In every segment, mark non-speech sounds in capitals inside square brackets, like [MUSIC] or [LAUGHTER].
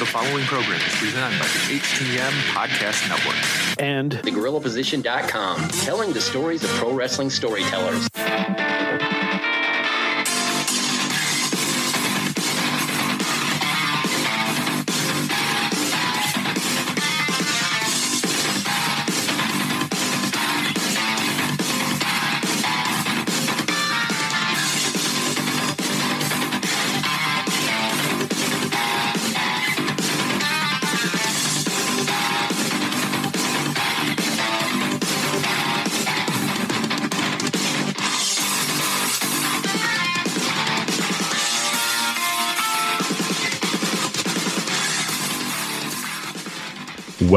The following program is presented by the HTM Podcast Network and thegorillaposition.com, telling the stories of pro wrestling storytellers.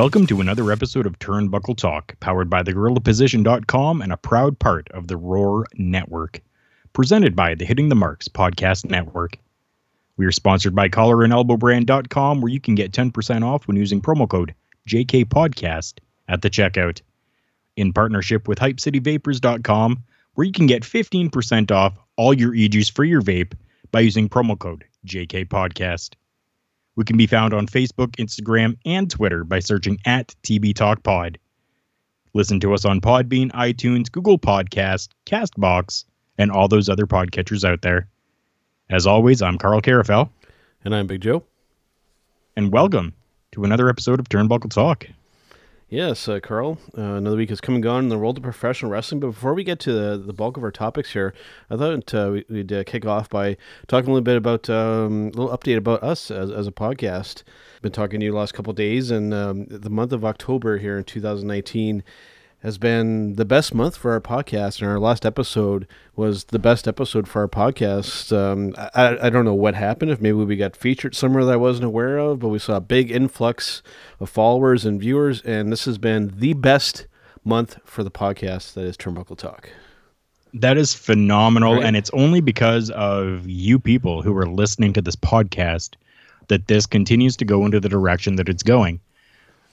Welcome to another episode of Turnbuckle Talk, powered by thegorillaposition.com and a proud part of the Roar Network. Presented by the Hitting the Marks Podcast Network. We are sponsored by collarandelbowbrand.com, where you can get 10% off when using promo code JKPodcast at the checkout. In partnership with HypeCityVapors.com, where you can get 15% off all your e-juice for your vape by using promo code JKPodcast. We can be found on Facebook, Instagram, and Twitter by searching at TB Talk Pod. Listen to us on Podbean, iTunes, Google Podcast, Castbox, and all those other podcatchers out there. As always, I'm Karl Carafell. And I'm Big Joe. And welcome to another episode of Turnbuckle Talk. Yes, uh, Karl. Uh, another week has come and gone in the world of professional wrestling. But before we get to the, the bulk of our topics here, I thought uh, we'd uh, kick off by talking a little bit about um, a little update about us as, as a podcast. Been talking to you the last couple days, and um, the month of October here in 2019 has been the best month for our podcast, and our last episode was the best episode for our podcast. Um, I, I don't know what happened, if maybe we got featured somewhere that I wasn't aware of, but we saw a big influx of followers and viewers, and this has been the best month for the podcast that is Turnbuckle Talk. That is phenomenal, right? and it's only because of you people who are listening to this podcast that this continues to go into the direction that it's going.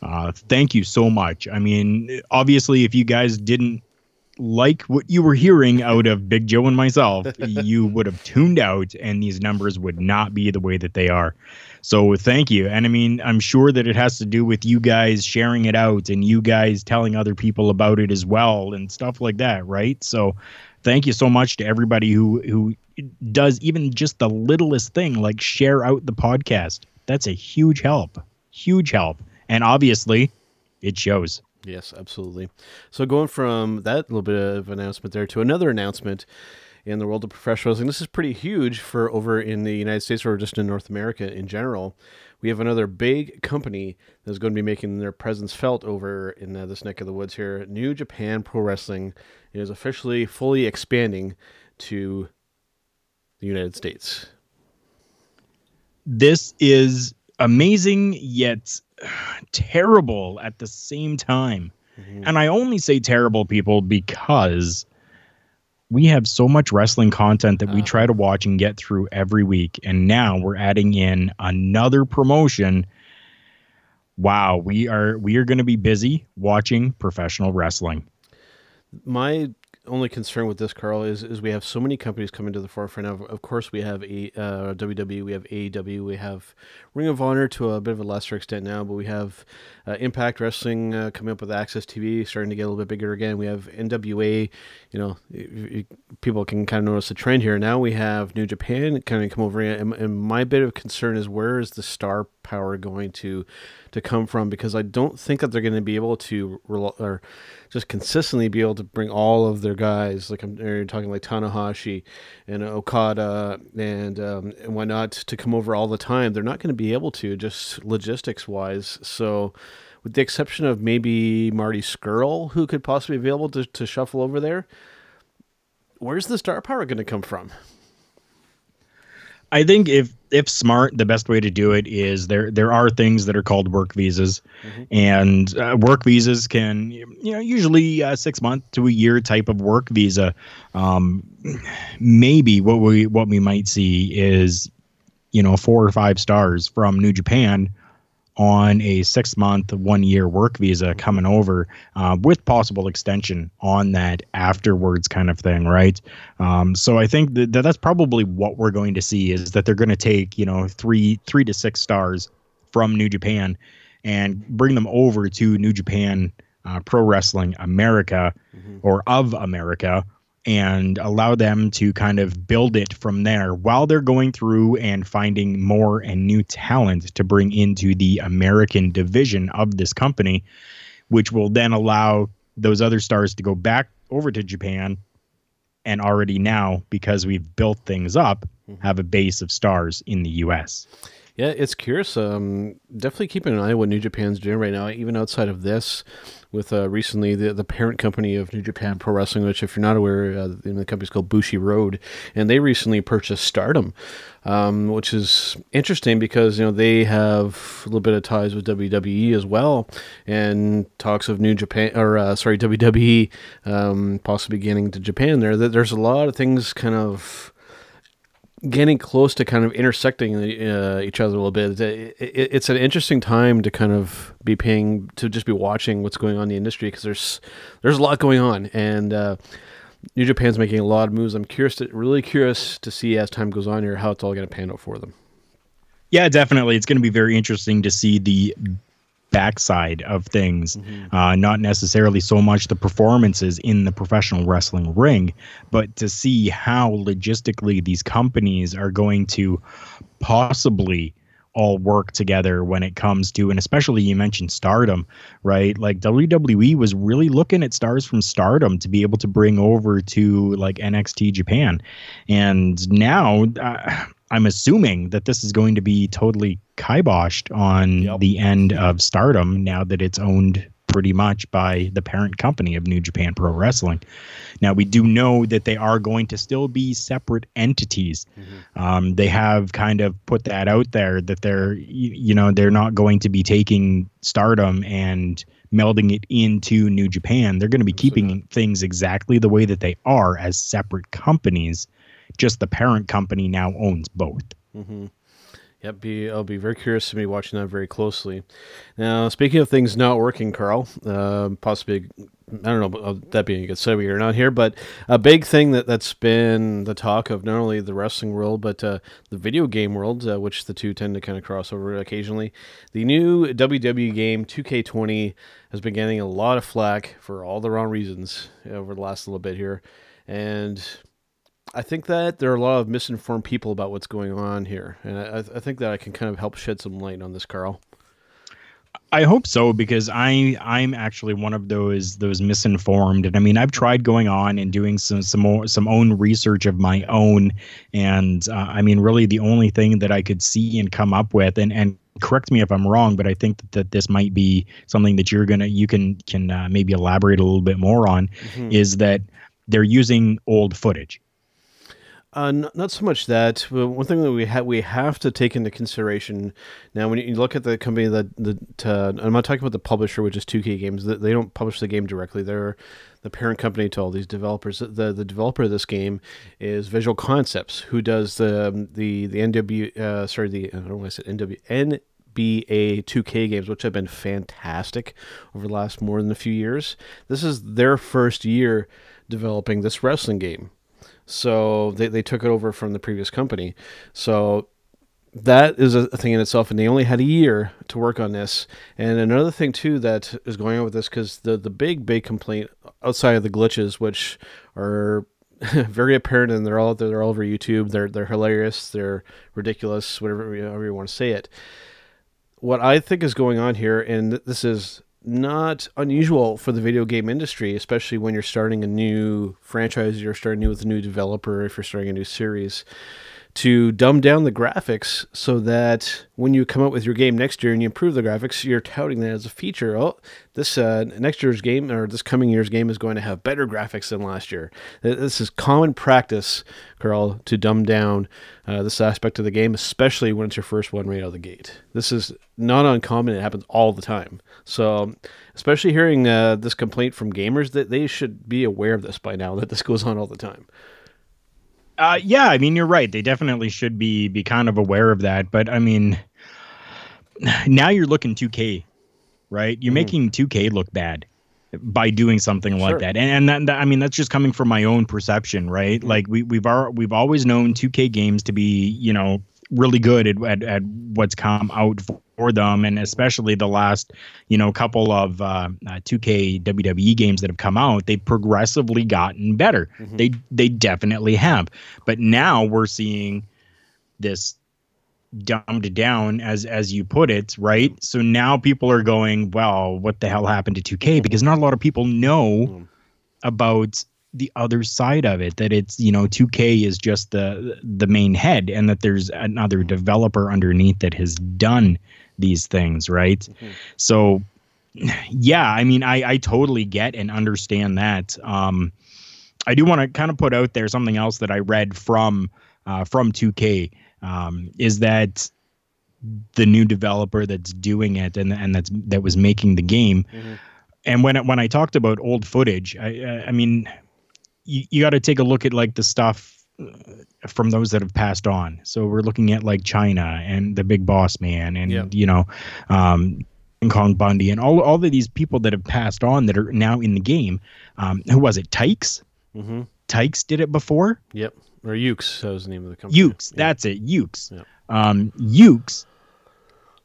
Uh, thank you so much. I mean, obviously, if you guys didn't like what you were hearing out of Big Joe and myself, [LAUGHS] you would have tuned out, and these numbers would not be the way that they are. So thank you. And I mean, I'm sure that it has to do with you guys sharing it out and you guys telling other people about it as well and stuff like that, right? So thank you so much to everybody who who does even just the littlest thing like share out the podcast. That's a huge help. Huge help and obviously it shows. Yes, absolutely. So going from that little bit of announcement there to another announcement in the world of professional wrestling. This is pretty huge for over in the United States or just in North America in general. We have another big company that's going to be making their presence felt over in uh, this neck of the woods here. New Japan Pro Wrestling is officially fully expanding to the United States. This is amazing yet terrible at the same time. Mm-hmm. And I only say terrible people because we have so much wrestling content that we uh-huh. try to watch and get through every week. And now we're adding in another promotion. Wow, we are we are going to be busy watching professional wrestling. My only concern with this, Karl, is is we have so many companies coming to the forefront. Of, of course, we have a uh, WWE, we have AEW, we have Ring of Honor to a bit of a lesser extent now, but we have uh, Impact Wrestling uh, coming up with AXS TV, starting to get a little bit bigger again. We have NWA. You know, people can kind of notice the trend here. Now we have New Japan kind of come over, and, and my bit of concern is where is the star power going to to come from? Because I don't think that they're going to be able to or just consistently be able to bring all of their guys. Like I'm talking like Tanahashi and Okada and um, and whatnot to come over all the time. They're not going to be able to just logistics wise. So with the exception of maybe Marty Scurll, who could possibly be available to, to shuffle over there, where's the star power going to come from? I think if if smart, the best way to do it is there there are things that are called work visas, mm-hmm. and uh, work visas can you know usually a six month to a year type of work visa. Um, maybe what we what we might see is you know four or five stars from New Japan on a six month, one year work visa coming over uh, with possible extension on that afterwards, kind of thing, right? Um, so I think that that's probably what we're going to see is that they're going to take you know three three to six stars from New Japan and bring them over to New Japan uh, Pro Wrestling America mm-hmm. or of America and allow them to kind of build it from there while they're going through and finding more and new talent to bring into the American division of this company, which will then allow those other stars to go back over to Japan and already now, because we've built things up, mm-hmm. have a base of stars in the US. Yeah, it's curious. Um, definitely keeping an eye on what New Japan's doing right now, even outside of this with uh, recently the, the parent company of New Japan Pro Wrestling, which, if you're not aware, uh, the company's called Bushiroad, and they recently purchased Stardom, um, which is interesting because you know they have a little bit of ties with WWE as well, and talks of New Japan or uh, sorry WWE um, possibly getting to Japan. There, there's a lot of things kind of getting close to kind of intersecting uh, each other a little bit. It, it, it's an interesting time to kind of be paying to just be watching what's going on in the industry because there's there's a lot going on and uh, New Japan's making a lot of moves. I'm curious, to, really curious to see as time goes on here how it's all going to pan out for them. Yeah, definitely. It's going to be very interesting to see the backside of things, mm-hmm. uh, not necessarily so much the performances in the professional wrestling ring, but to see how logistically these companies are going to possibly all work together when it comes to and especially you mentioned stardom right like WWE was really looking at stars from stardom to be able to bring over to like NXT Japan and now uh, I'm assuming that this is going to be totally kiboshed on yep. the end of Stardom now that it's owned pretty much by the parent company of New Japan Pro Wrestling. Now we do know that they are going to still be separate entities. Mm-hmm. Um, they have kind of put that out there that they're you, you know they're not going to be taking Stardom and melding it into New Japan. They're going to be keeping things exactly the way that they are as separate companies just the parent company now owns both. Mm-hmm. Yep, be I'll be very curious to be watching that very closely. Now, speaking of things not working, Karl, uh, possibly I don't know uh, that being a good segue or not here, but a big thing that that's been the talk of not only the wrestling world but uh, the video game world, uh, which the two tend to kind of cross over occasionally. The new WWE game 2K20 has been getting a lot of flack for all the wrong reasons over the last little bit here, and I think that there are a lot of misinformed people about what's going on here, and I, I think that I can kind of help shed some light on this, Karl. I hope so because I I'm actually one of those those misinformed and I mean I've tried going on and doing some some more some own research of my own and uh, I mean really the only thing that I could see and come up with and and correct me if I'm wrong but I think that, that this might be something that you're gonna you can can uh, maybe elaborate a little bit more on mm-hmm. is that they're using old footage uh, not, not so much that. But One thing that we have we have to take into consideration now when you look at the company that that uh, I'm not talking about the publisher, which is 2K Games. They don't publish the game directly. They're the parent company to all these developers. The the developer of this game is Visual Concepts, who does the um, the the NW uh, sorry the I don't know why I said NW NBA 2K games, which have been fantastic over the last more than a few years. This is their first year developing this wrestling game. So they, they took it over from the previous company. So that is a thing in itself, and they only had a year to work on this. And another thing too that is going on with this, because the the big big complaint outside of the glitches, which are [LAUGHS] very apparent, and they're all they're all over YouTube. They're they're hilarious, they're ridiculous, whatever however you want to say it. What I think is going on here, and this is not unusual for the video game industry, especially when you're starting a new franchise, you're starting new with a new developer, if you're starting a new series, to dumb down the graphics so that when you come out with your game next year and you improve the graphics, you're touting that as a feature. Oh, this uh, next year's game or this coming year's game is going to have better graphics than last year. This is common practice, Karl, to dumb down uh, this aspect of the game, especially when it's your first one right out of the gate. This is not uncommon; it happens all the time. So, especially hearing uh, this complaint from gamers, that they should be aware of this by now. That this goes on all the time. Uh, yeah, I mean you're right. They definitely should be be kind of aware of that. But I mean, [SIGHS] now you're looking 2K, right? You're mm-hmm. making 2K look bad by doing something like that. And, and that, that, I mean that's just coming from my own perception, right? Mm-hmm. Like we we've our, we've always known 2K games to be you know really good at, at, at what's come out for them, and especially the last, you know, couple of uh, uh, 2K WWE games that have come out, they've progressively gotten better. Mm-hmm. They they definitely have. But now we're seeing this dumbed down as as you put it right so now people are going well what the hell happened to 2k because not a lot of people know Mm. about the other side of it that it's you know 2k is just the the main head and that there's another developer underneath that has done these things right Mhm. so yeah i mean i i totally get and understand that um i do want to kind of put out there something else that i read from uh from 2k um is that the new developer that's doing it and and that's that was making the game Mhm. and when I- when I talked about old footage, I I- I mean, you, you got to take a look at like the stuff from those that have passed on. So we're looking at like China and the Big Boss Man, and Yeah. you know, um, King Kong Bundy, and all all of these people that have passed on that are now in the game. Um, who was it? Tykes. Mm-hmm. Tykes did it before. Yep. Or Yuke's, that was the name of the company. Yuke's. Yeah. That's it. Yuke's. Yeah. Um, Yuke's.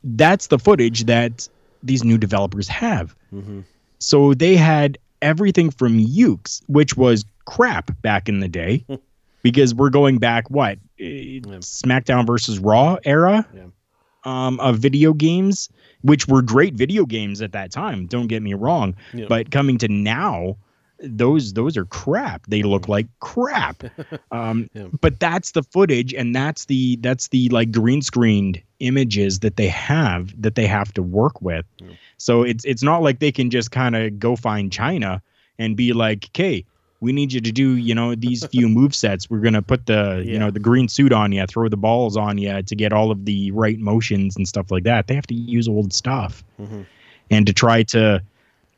That's the footage that these new developers have. Mhm. So they had everything from Yuke's, which was crap back in the day, [LAUGHS] because we're going back what eh, SmackDown versus Raw era Yeah. um, of video games, which were great video games at that time. Don't get me wrong, Yeah. but coming to now, those those are crap. They look like crap. [LAUGHS] Um, Yeah. But that's the footage, and that's the that's the like green screened images that they have that they have to work with. Yeah. So it's it's not like they can just kind of go find China and be like, "Okay, we need you to do you know these few move sets. We're gonna put the you know the green suit on you, throw the balls on you to get all of the right motions and stuff like that." They have to use old stuff. Mhm. and to try to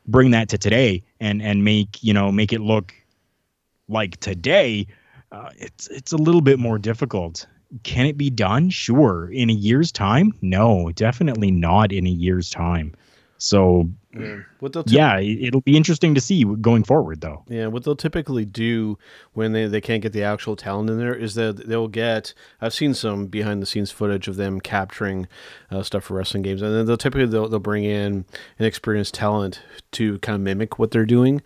bring that to today and and make you know make it look like today uh, it's it's a little bit more difficult. Can it be done? Sure. In a year's time? No definitely not in a year's time. So Yeah. What they'll typ- yeah it- it'll be interesting to see going forward though Yeah, what they'll typically do when they, they can't get the actual talent in there is that they'll get. I've seen some behind the scenes footage of them capturing uh, stuff for wrestling games, and then they'll typically they'll, they'll bring in an experienced talent to kind of mimic what they're doing.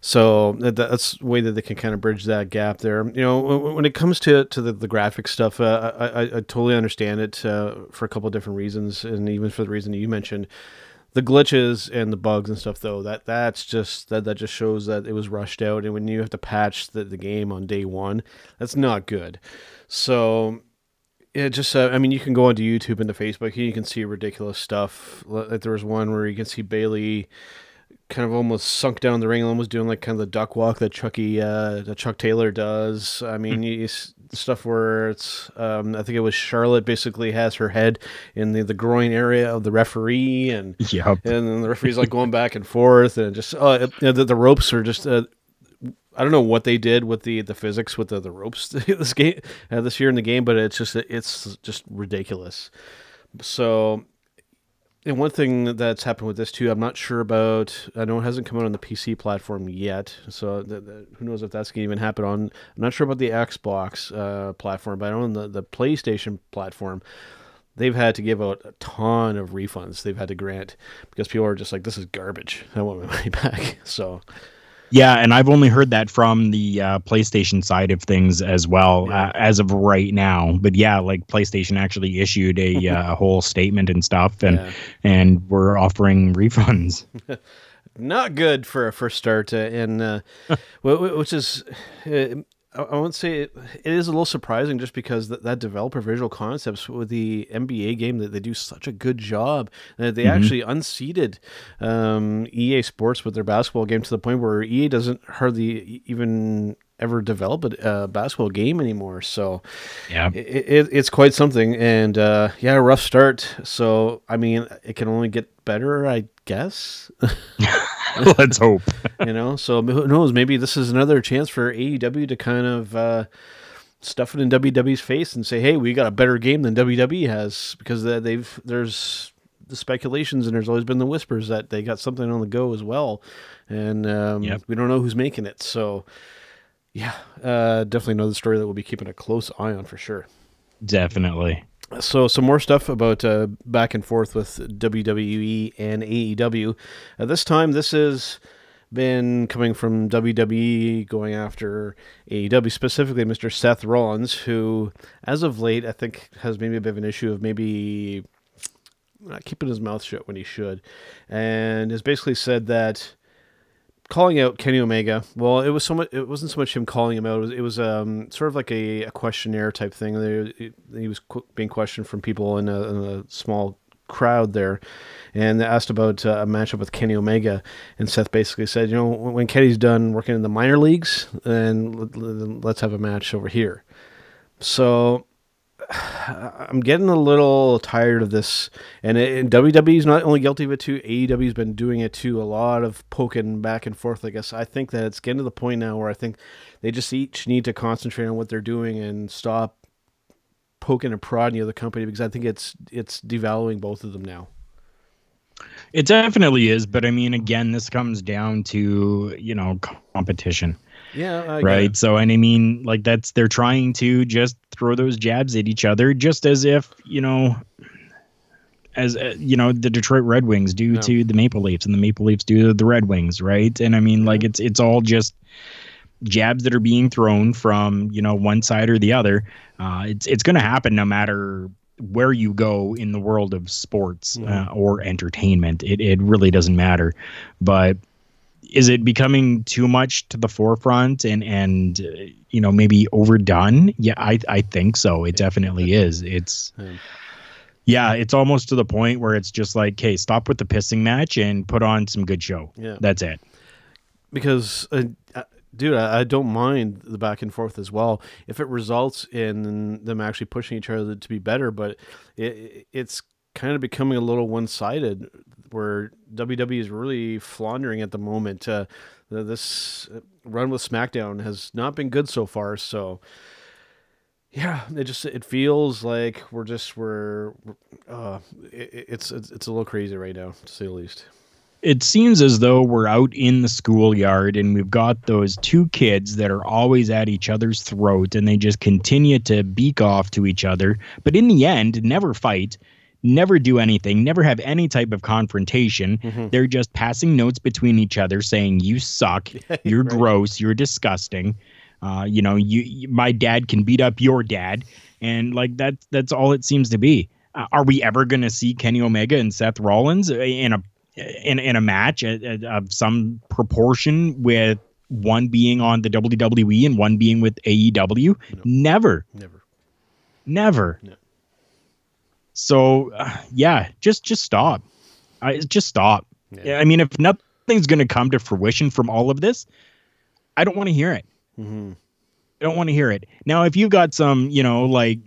So that, that's the way that they can kind of bridge that gap there. You know, when, when it comes to to the, the graphic stuff, uh, I, I, I totally understand it uh, for a couple of different reasons, and even for the reason that you mentioned the glitches and the bugs and stuff though that that's just that that just shows that it was rushed out. And when you have to patch the, the game on day one that's not good. So it just uh, i mean you can go onto youtube and to facebook and you can see ridiculous stuff. Like there was one where you can see Bayley kind of almost sunk down the ring and almost doing like kind of the duck walk that chucky uh that chuck taylor does. I mean you, you stuff where it's um i think it was charlotte basically has her head in the, the groin area of the referee and yep and then the referee's like going back and forth and just uh, it- you know, the, the ropes are just uh, I don't know what they did with the the physics with the, the ropes [LAUGHS] this game uh, this year in the game, but it's just it's just ridiculous. So, and one thing that's happened with this too, I'm not sure about. I know it hasn't come out on the PC platform yet, so who knows if that's gonna even happen on. I'm not sure about the Xbox uh, platform, but on the the PlayStation platform they've had to give out a ton of refunds they've had to grant because people are just like this is garbage i want my money [LAUGHS] back so Yeah, and I've only heard that from the uh, PlayStation side of things as well, Yeah. uh, as of right now. But yeah, like PlayStation actually issued a [LAUGHS] uh, whole statement and stuff, and Yeah. and we're offering refunds. [LAUGHS] not good for a first start uh, and uh, [LAUGHS] wh- wh- which is uh, I I won't say it, it is a little surprising just because that, that developer visual concepts with the NBA game that they do such a good job that they actually unseated um, EA Sports with their basketball game to the point where EA doesn't hardly even ever develop a uh, basketball game anymore. So Yeah, it, it, it's quite something. And uh, yeah a rough start. So i mean it can only get better i guess [LAUGHS] let's hope. [LAUGHS] you know so who knows maybe this is another chance for aew to kind of uh, stuff it in wwe's face and say hey we got a better game than wwe has because they've there's the speculations and there's always been the whispers that they got something on the go as well and um, Yep. we don't know who's making it so yeah uh, definitely another story that we'll be keeping a close eye on for sure Definitely. So some more stuff about uh, back and forth with WWE and AEW. Uh, this time, this has been coming from WWE going after AEW, specifically Mr. Seth Rollins, who, as of late, I think has maybe a bit of an issue of maybe not keeping his mouth shut when he should, and has basically said that calling out Kenny Omega. Well, it was so much. It wasn't so much him calling him out. It was, it was um, sort of like a, a questionnaire type thing. There, he was qu- being questioned from people in a, in a, small crowd there, and they asked about uh, a matchup with Kenny Omega. And Seth basically said, you know, when Kenny's done working in the minor leagues, then let's have a match over here. So I'm getting a little tired of this, and, and WWE's not only guilty of it too. AEW's been doing it too. A lot of poking back and forth. I guess I think that it's getting to the point now where I think they just each need to concentrate on what they're doing and stop poking and prodding the other company because I think it's it's devaluing both of them now. It definitely is, but I mean, again, this comes down to you know competition. Yeah. right. So, and I mean, like that's they're trying to just throw those jabs at each other, just as if you know, as uh, you know, the Detroit Red Wings do no. to the Maple Leafs, and the Maple Leafs do to the Red Wings, right? And I mean, like it's it's all just jabs that are being thrown from you know one side or the other. Uh, it's it's going to happen no matter where you go in the world of sports mm-hmm. uh, or entertainment. It it really doesn't matter, but is it becoming too much to the forefront and and uh, you know maybe overdone? Yeah i i think so. It definitely [LAUGHS] is. It's yeah. It's almost to the point where it's just like hey stop with the pissing match and put on some good show. Yeah. That's it. Because uh, uh dude I, I, don't mind the back and forth as well. If it results in them actually pushing each other to be better but it, it's kind of becoming a little one-sided where WWE is really floundering at the moment. Uh, this run with SmackDown has not been good so far. So, yeah, it just it feels like we're just we're uh, it, it's, it's it's a little crazy right now to say the least. It seems as though we're out in the schoolyard and we've got those two kids that are always at each other's throat and they just continue to beak off to each other, but in the end, never fight never do anything, never have any type of confrontation. Mm-hmm. They're just passing notes between each other saying, You suck, [LAUGHS] you're right. gross, you're disgusting. Uh, you know, you, you, my dad can beat up your dad. And like that, that's all it seems to be. Uh, are we ever going to see Kenny Omega and Seth Rollins in a in, in a match of some proportion with one being on the WWE and one being with AEW? No. Never. Never. Never. No. So uh, yeah, just just stop. I just stop. Yeah. I mean, if nothing's going to come to fruition from all of this, I don't want to hear it. Mm-hmm. I don't want to hear it. Now, if you've got some, you know, like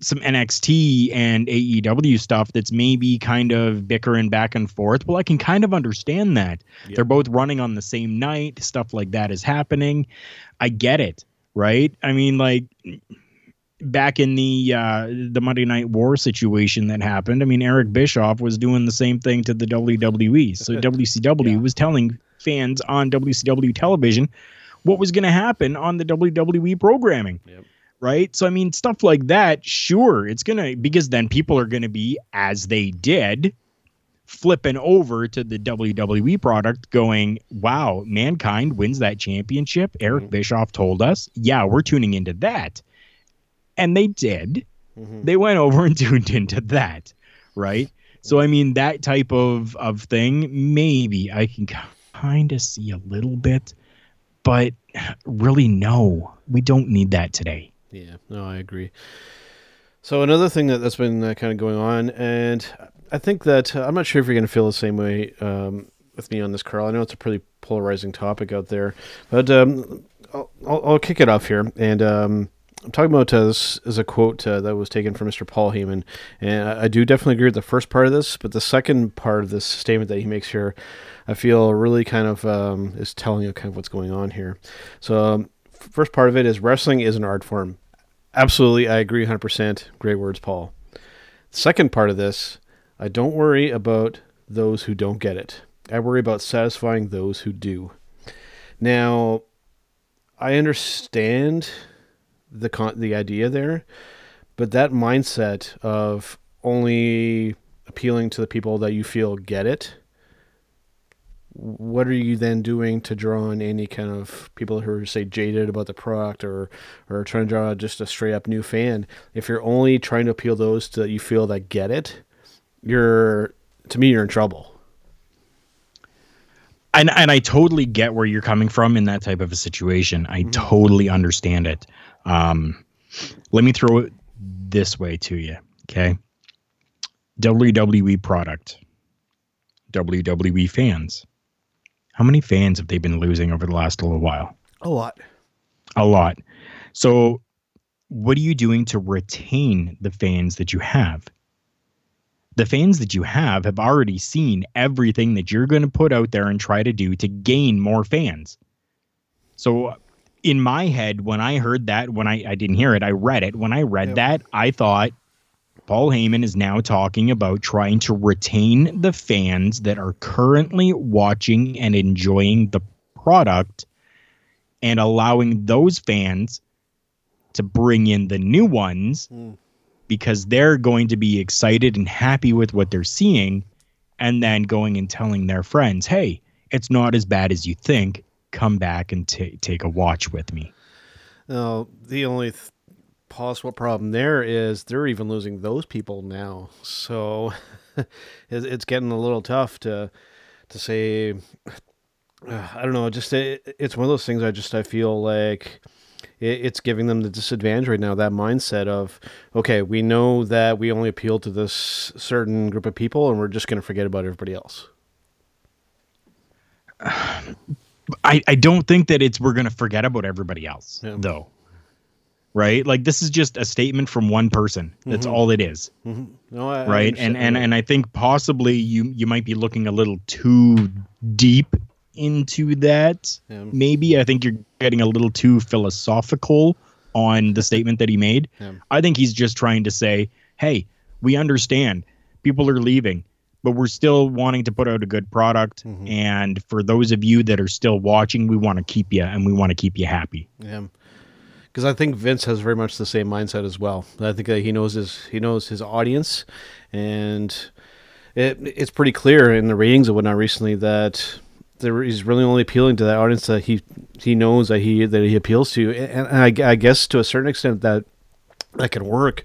some NXT and AEW stuff that's maybe kind of bickering back and forth, well, I can kind of understand that. Yep. They're both running on the same night, stuff like that is happening. I get it, right? I mean, like back in the uh, the Monday Night War situation that happened, I mean, Eric Bischoff was doing the same thing to the WWE. So WCW [LAUGHS] yeah. was telling fans on WCW television what was going to happen on the WWE programming. Yep. Right. So, I mean, stuff like that, sure, it's going to, because then people are going to be, as they did, flipping over to the WWE product going, wow, mankind wins that championship. Eric mm-hmm. Bischoff told us, yeah, we're tuning into that and they did. Mm-hmm. They went over and [LAUGHS] tuned into that, right? So I mean that type of of thing, maybe I can kind of see a little bit, but really no, we don't need that today. Yeah, no, I agree. So another thing that that's been uh, kind of going on, and I think that uh, I'm not sure if you're going to feel the same way um, with me on this, Karl. I know it's a pretty polarizing topic out there, but um, I'll, I'll, I'll, kick it off here, and um, I'm talking about uh, this is a quote uh, that was taken from Mr. Paul Heyman, and I, I, do definitely agree with the first part of this, but the second part of this statement that he makes here, I feel really kind of um, is telling you kind of what's going on here. So, um, first part of it is wrestling is an art form. Absolutely, I agree 100%. Great words, Paul. Second part of this, I don't worry about those who don't get it. I worry about satisfying those who do. Now, I understand the con- the idea there, But that mindset of only appealing to the people that you feel get it, what are you then doing to draw in any kind of people who are say jaded about the product or or trying to draw just a straight up new fan? If you're only trying to appeal those that you feel that get it, you're to me you're in trouble. and and I totally get where you're coming from in that type of a situation. I mm-hmm. totally understand it. Um, let me throw it this way to you, okay? WWE product, WWE fans. How many fans have they been losing over the last little while? A lot. A lot. So, what are you doing to retain the fans that you have? The fans that you have have already seen everything that you're going to put out there and try to do to gain more fans. So, in my head, when I heard that, when I, I didn't hear it, I read it. When I read Yep. that, I thought Paul Heyman is now talking about trying to retain the fans that are currently watching and enjoying the product and allowing those fans to bring in the new ones Mm. because they're going to be excited and happy with what they're seeing and then going and telling their friends, "Hey, it's not as bad as you think. Come back and ta take a watch with me." Now, the only th- possible problem there is they're even losing those people now. So [LAUGHS] it's it's getting a little tough to to say. Uh, [SIGHS] I don't know. Just it, it's one of those things. I just I feel like it, it's giving them the disadvantage right now. That mindset of okay, we know that we only appeal to this certain group of people, and we're just going to forget about everybody else. [SIGHS] [SIGHS] I, I don't think that it's we're going to forget about everybody else Yeah. though. Right? Like this is just a statement from one person. That's mm-hmm. all it is. Mm-hmm. No, I, I right and and and i think possibly you you might be looking a little too deep into that Yeah. maybe i think you're getting a little too philosophical on the statement that he made Yeah. i think he's just trying to say hey we understand people are leaving but we're still wanting to put out a good product Mm-hmm. and for those of you that are still watching we want to keep you and we want to keep you happy Yeah, because I think Vince has very much the same mindset as well. I think that he knows his he knows his audience, and it it's pretty clear in the ratings and whatnot recently that there he's really only appealing to that audience that he he knows that he that he appeals to, and, and I, I guess to a certain extent that that can work.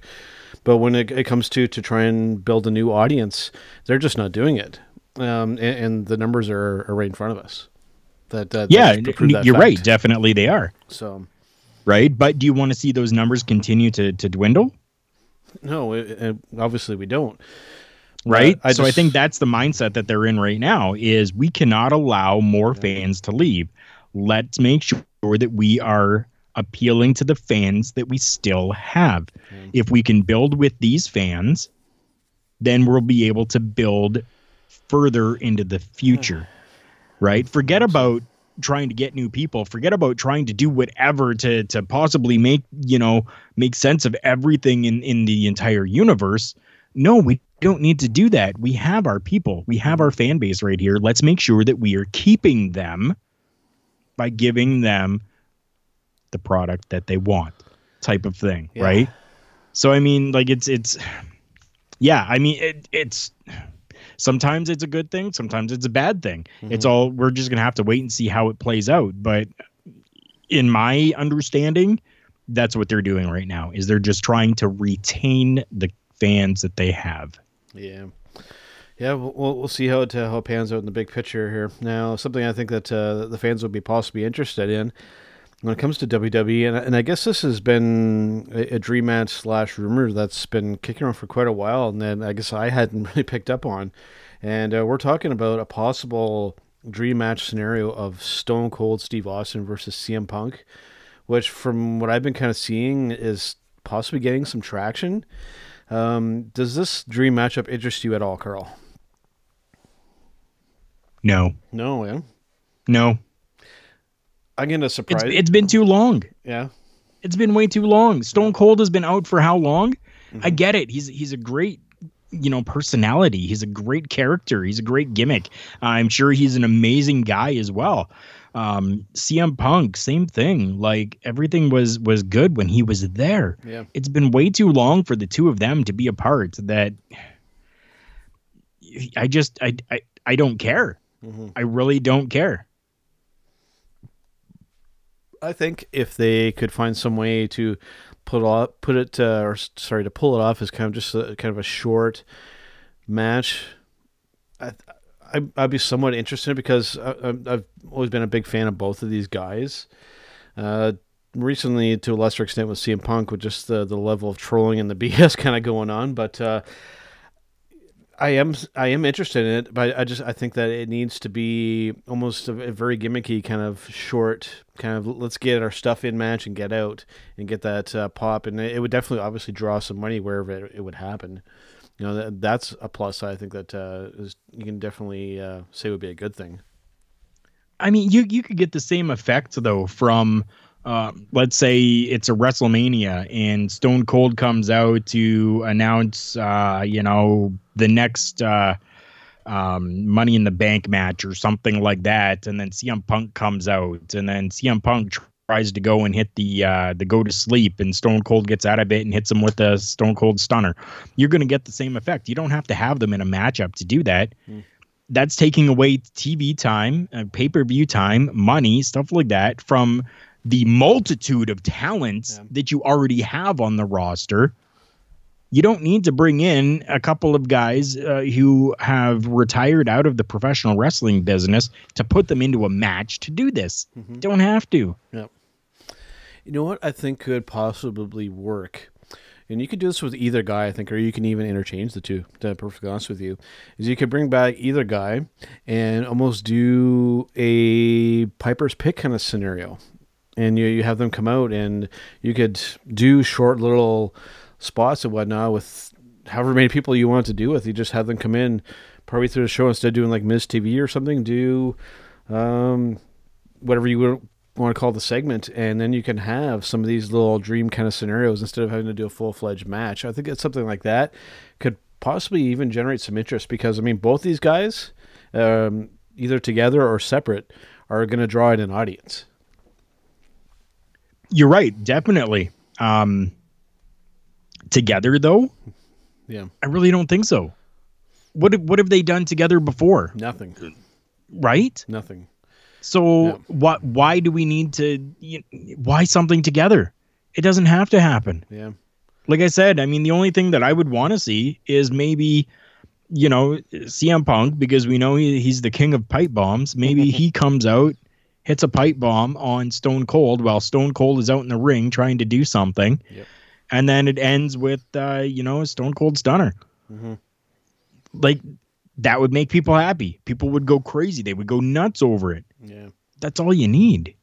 But when it, it comes to to try and build a new audience, they're just not doing it, um, and, and the numbers are, are right in front of us. That, that yeah that you're fact. right definitely they are So. right but do you want to see those numbers continue to to dwindle No, it, it, obviously we don't. right I so i think that's the mindset that they're in right now is we cannot allow more fans to leave let's make sure that we are appealing to the fans that we still have. Mm-hmm. If we can build with these fans then we'll be able to build further into the future [SIGHS] right? Forget about trying to get new people. Forget about trying to do whatever to to possibly make you know make sense of everything in in the entire universe. No we don't need to do that. We have our people. We have our fan base right here. Let's make sure that we are keeping them by giving them the product that they want type of thing Yeah. right so i mean like it's it's yeah i mean it, it's sometimes it's a good thing sometimes it's a bad thing it's all we're just gonna have to wait and see how it plays out but in my understanding that's what they're doing right now is they're just trying to retain the fans that they have Yeah, yeah. We'll, we'll we'll see how it uh, how it pans out in the big picture here. Now, something I think that uh, the fans will be possibly interested in when it comes to WWE, and, and I guess this has been a, a dream match slash rumor that's been kicking around for quite a while, and then I guess I hadn't [LAUGHS] really picked up on. And uh, we're talking about a possible dream match scenario of Stone Cold Steve Austin versus CM Punk, which, from what I've been kind of seeing, is possibly getting some traction. Um, does this dream matchup interest you at all, Karl? no No, yeah. no I'm gonna it's, surprise. it's been too long yeah, it's been way too long stone cold has been out for how long Mm-hmm. i get it he's he's a great you know personality. He's a great character. He's a great gimmick. I'm sure he's an amazing guy as well. Um, CM Punk, same thing. Like everything was was good when he was there. Yeah. It's been way too long for the two of them to be apart. That I just I I, I don't care. Mm-hmm. I really don't care. I think if they could find some way to put off, put it, uh, or sorry, to pull it off as kind of just a, kind of a short match, I, I I'd be somewhat interested because I, I've always been a big fan of both of these guys. Uh, recently, to a lesser extent, with CM Punk, with just the the level of trolling and the [LAUGHS] BS kind of going on, but. Uh, I am I am interested in it, but I just I think that it needs to be almost a, a very gimmicky kind of short kind of let's get our stuff in match and get out and get that uh, pop, and it, would definitely obviously draw some money wherever it, it would happen. You know that, that's a plus. I think that uh, is, you can definitely uh, say would be a good thing. I mean, you you could get the same effect though from, uh, let's say it's a WrestleMania and Stone Cold comes out to announce, uh, you know, the next uh, um, Money in the Bank match or something like that, and then CM Punk comes out, and then CM Punk tries to go and hit the uh, the go to sleep, and Stone Cold gets out of it and hits him with a Stone Cold Stunner. You're going to get the same effect. You don't have to have them in a matchup to do that that's taking away TV time, uh, pay per view time, money, stuff like that from the multitude of talents Yeah. that you already have on the roster. You don't need to bring in a couple of guys uh, who have retired out of the professional wrestling business to put them into a match to do this. Don't have to. You know what I think could possibly work, and you could do this with either guy, I think, or you can even interchange the two. To be perfectly honest with you, is you could bring back either guy and almost do a Piper's Pit kind of scenario, and you you have them come out and you could do short little spots and whatnot with however many people you want to do with. You just have them come in probably through the show instead of doing like Miz TV or something. Do um, whatever you want to call the segment, and then you can have some of these little dream kind of scenarios instead of having to do a full fledged match. I think it's something like that could possibly even generate some interest because I mean both these guys, um, either together or separate, are going to draw in an audience. You're right, definitely. Um, together though, Yeah, I really don't think so. What have- what have they done together before? nothing, Right? nothing. So Yeah. what? Why do we need to? You why something together? It doesn't have to happen. Yeah, Like I said, I mean, the only thing that I would want to see is maybe, you know, CM Punk because we know he, he's the king of pipe bombs. Maybe [LAUGHS] he comes out, hits a pipe bomb on Stone Cold while Stone Cold is out in the ring trying to do something, Yep. And then it ends with, uh, you know, a Stone Cold Stunner. Mhm. Like that would make people happy. People would go crazy. They would go nuts over it. yeah. That's all you need.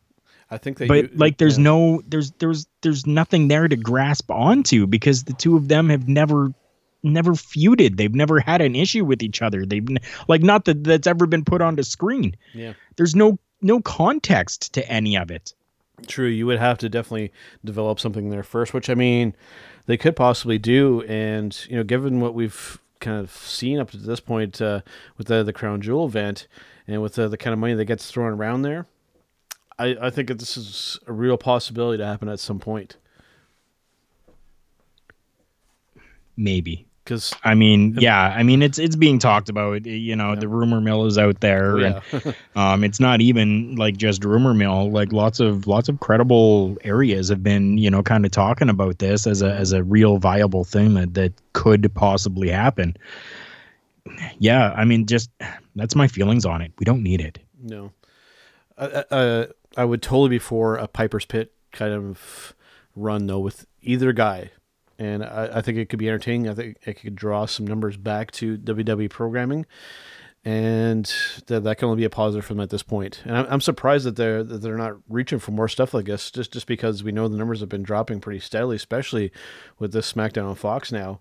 I think they. But like there's yeah. no there's there's there's nothing there to grasp onto because the two of them have never never feuded. They've never had an issue with each other. They've like not that that's ever been put onto screen. Yeah. There's no no context to any of it. True, you would have to definitely develop something there first, which I mean, they could possibly do. And you know, given what we've kind of seen up to this point uh, with the the crown jewel event, and with the, the kind of money that gets thrown around there, I I think that this is a real possibility to happen at some point. Maybe. Because I mean, yeah, I mean it's it's being talked about. You know, the rumor mill is out there, and [LAUGHS] um, it's not even like just rumor mill. Like lots of lots of credible areas have been, you know, kind of talking about this as a as a real viable thing that that could possibly happen. Yeah, I mean, just that's my feelings on it. We don't need it. no, I, uh, I would totally be for a Piper's Pit kind of run though with either guy. And I, I think it could be entertaining. I think it could draw some numbers back to WWE programming, and that that can only be a positive for them at this point. And I'm, I'm surprised that they're that they're not reaching for more stuff like this, just just because we know the numbers have been dropping pretty steadily, especially with this SmackDown on Fox now.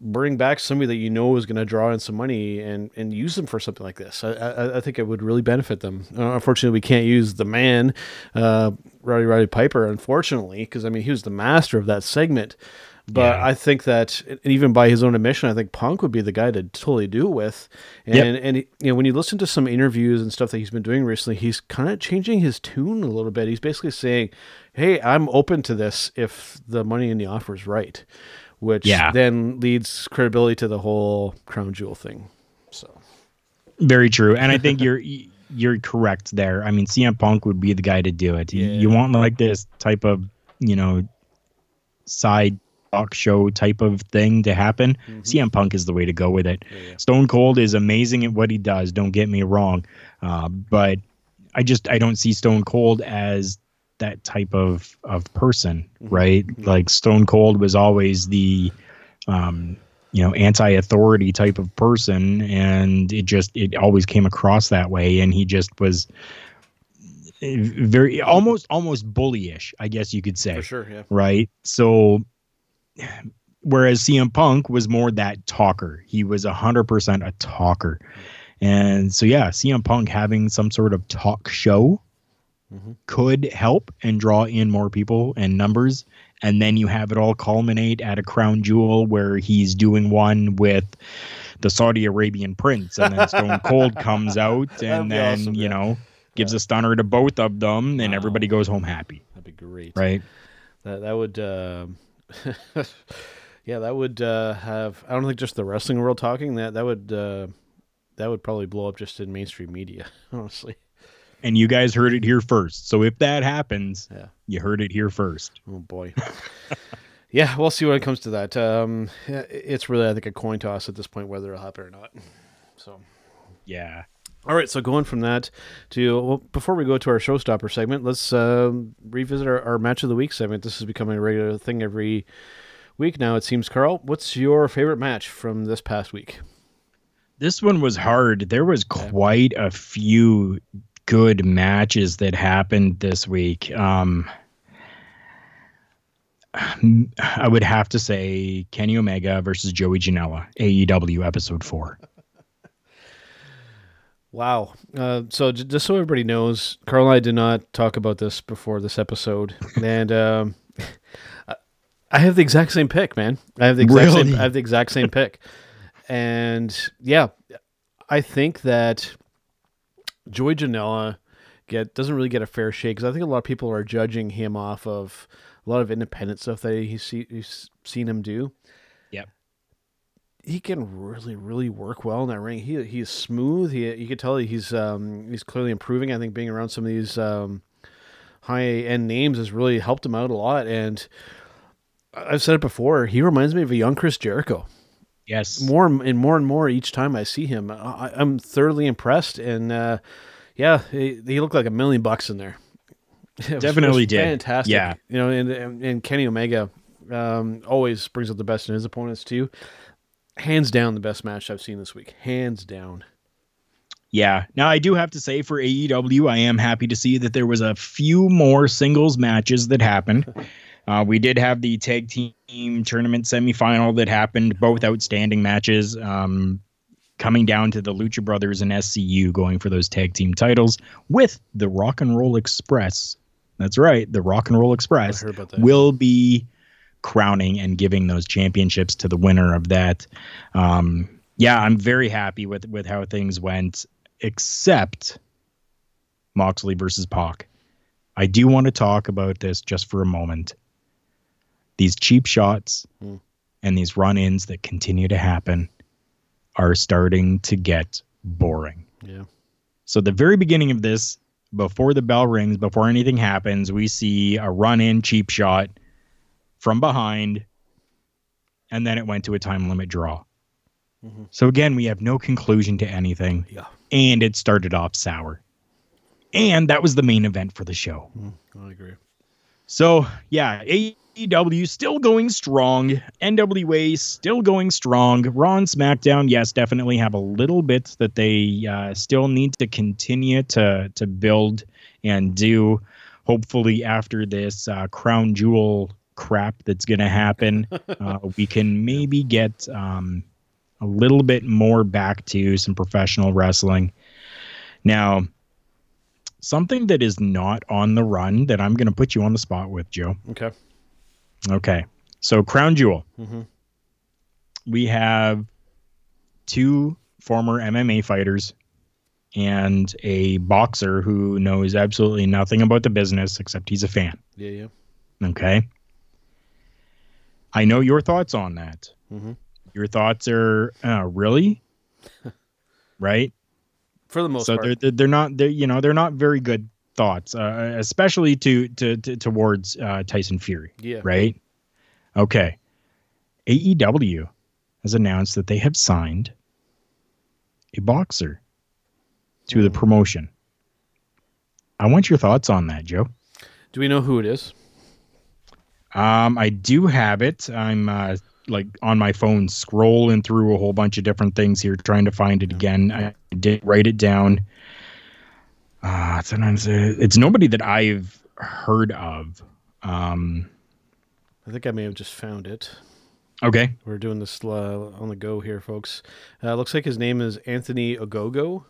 Bring back somebody that you know is going to draw in some money and, and use them for something like this. I, I, I think it would really benefit them. Uh, unfortunately, we can't use the man, uh, Roddy Roddy Piper, unfortunately, because I mean he was the master of that segment But Yeah. I think that, and even by his own admission, I think Punk would be the guy to totally do it with. And Yep. and you know when you listen to some interviews and stuff that he's been doing recently, he's kind of changing his tune a little bit. He's basically saying, "Hey, I'm open to this if the money in the offer is right," which Yeah. then leads credibility to the whole crown jewel thing. So Very true, and I think you're [LAUGHS] you're correct there. I mean, CM Punk would be the guy to do it. You- Yeah. You want like this type of you know side talk show type of thing to happen. CM Punk is the way to go with it. yeah. Stone Cold is amazing at what he does. Don't get me wrong, uh, but I just I don't see Stone Cold as that type of of person, right? Like Stone Cold was always the um, you know anti-authority type of person, and it just it always came across that way, and he just was very almost almost bullyish, I guess you could say for sure, yeah. right? So, whereas CM Punk was more that talker, he was 100% a talker. And so, yeah, CM Punk having some sort of talk show Mhm. could help and draw in more people and numbers. And then you have it all culminate at a crown jewel where he's doing one with the Saudi Arabian prince. And then Stone Cold [LAUGHS] comes out and then, awesome, you yeah. know, gives a stunner to both of them and Wow. everybody goes home happy, That'd be great. right? That that would, um [LAUGHS] yeah, that would uh, have. I don't think just the wrestling world talking that that would uh, that would probably blow up just in mainstream media. [LAUGHS] Honestly, and you guys heard it here first. So if that happens, Yeah. you heard it here first. oh boy. [LAUGHS] yeah, we'll see when it comes to that. Um, it's really, I think, a coin toss at this point whether it'll happen or not. So. Yeah. All right, so going from that to well, before we go to our showstopper segment, let's um revisit our, our match of the week segment. This is becoming a regular thing every week now. It seems. Karl, what's your favorite match from this past week? This one was hard. There was quite a few good matches that happened this week. Um I would have to say Kenny Omega versus Joey Janela, AEW episode 4. Wow. Uh, so j- just so everybody knows, Karl and I did not talk about this before this episode, [LAUGHS] and um, I- I have the exact same pick, man. I have the exact Really? same. I have the exact same pick, and yeah, I think that Joey Janela get doesn't really get a fair shake because I think a lot of people are judging him off of a lot of independent stuff that he's, see, he's seen him do Yep. he can really, really work well in that ring. He he's smooth. He you can tell he's um he's clearly improving. I think being around some of these um high end names has really helped him out a lot. And I've said it before. He reminds me of a young Chris Jericho. Yes. More and more and more each time I see him, I, I'm thoroughly impressed. And uh, yeah, he, he looked like a million bucks in there. [LAUGHS] It was- it was Definitely did. Fantastic. Yeah. You know, and, and, and Kenny Omega um, always brings out the best in his opponents too hands down the best match I've seen this week. Hands down. Yeah. Now I do have to say for AEW, I am happy to see that there was a few more singles matches that happened. [LAUGHS] Uh, we did have the tag team tournament semifinal that happened, both outstanding matches. Um, coming down to the Lucha Brothers and SCU going for those tag team titles with the Rock and Roll Express. That's right, the Rock and Roll Express I heard about that. will be crowning and giving those championships to the winner of that. Um, yeah, I'm very happy with with how things went, except Moxley versus Pac. I do want to talk about this just for a moment. These cheap shots Hmm. and these run-ins that continue to happen are starting to get boring. Yeah. So the very beginning of this, before the bell rings, before anything happens, we see a run-in cheap shot from behind, and then it went to a time limit draw. Mhm. So again, we have no conclusion to anything, Yeah. and it started off sour. And that was the main event for the show. I agree. So yeah, AEW still going strong. NWA still going strong. Raw and SmackDown, yes, definitely have a little bit that they uh, still need to continue to to build and do. Hopefully, after this uh, crown jewel crap that's going to happen, [LAUGHS] uh, we can maybe get um, a little bit more back to some professional wrestling. Now, something that is not on the run that I'm going to put you on the spot with, Joe. Okay. Okay. So Crown Jewel. Mm-hmm. We have two former MMA fighters and a boxer who knows absolutely nothing about the business except he's a fan. Yeah, yeah. Okay. I know your thoughts on that. Mhm. Your thoughts are uh, really [LAUGHS] right. For the most so part. they're, they're they're not they're you know they're not very good thoughts, uh, especially to to, to towards uh, Tyson Fury. Yeah. Right. Okay. AEW has announced that they have signed a boxer to the Hmm. promotion. I want your thoughts on that, Joe. Do we know who it is? Um, I do have it. I'm uh, like on my phone scrolling through a whole bunch of different things here, trying to find it again. I did write it down. Uh, sometimes it's nobody that I've heard of. Um, I think I may have just found it. okay. We're doing this uh, on the go here, folks. Uh, looks like his name is Anthony Ogogo.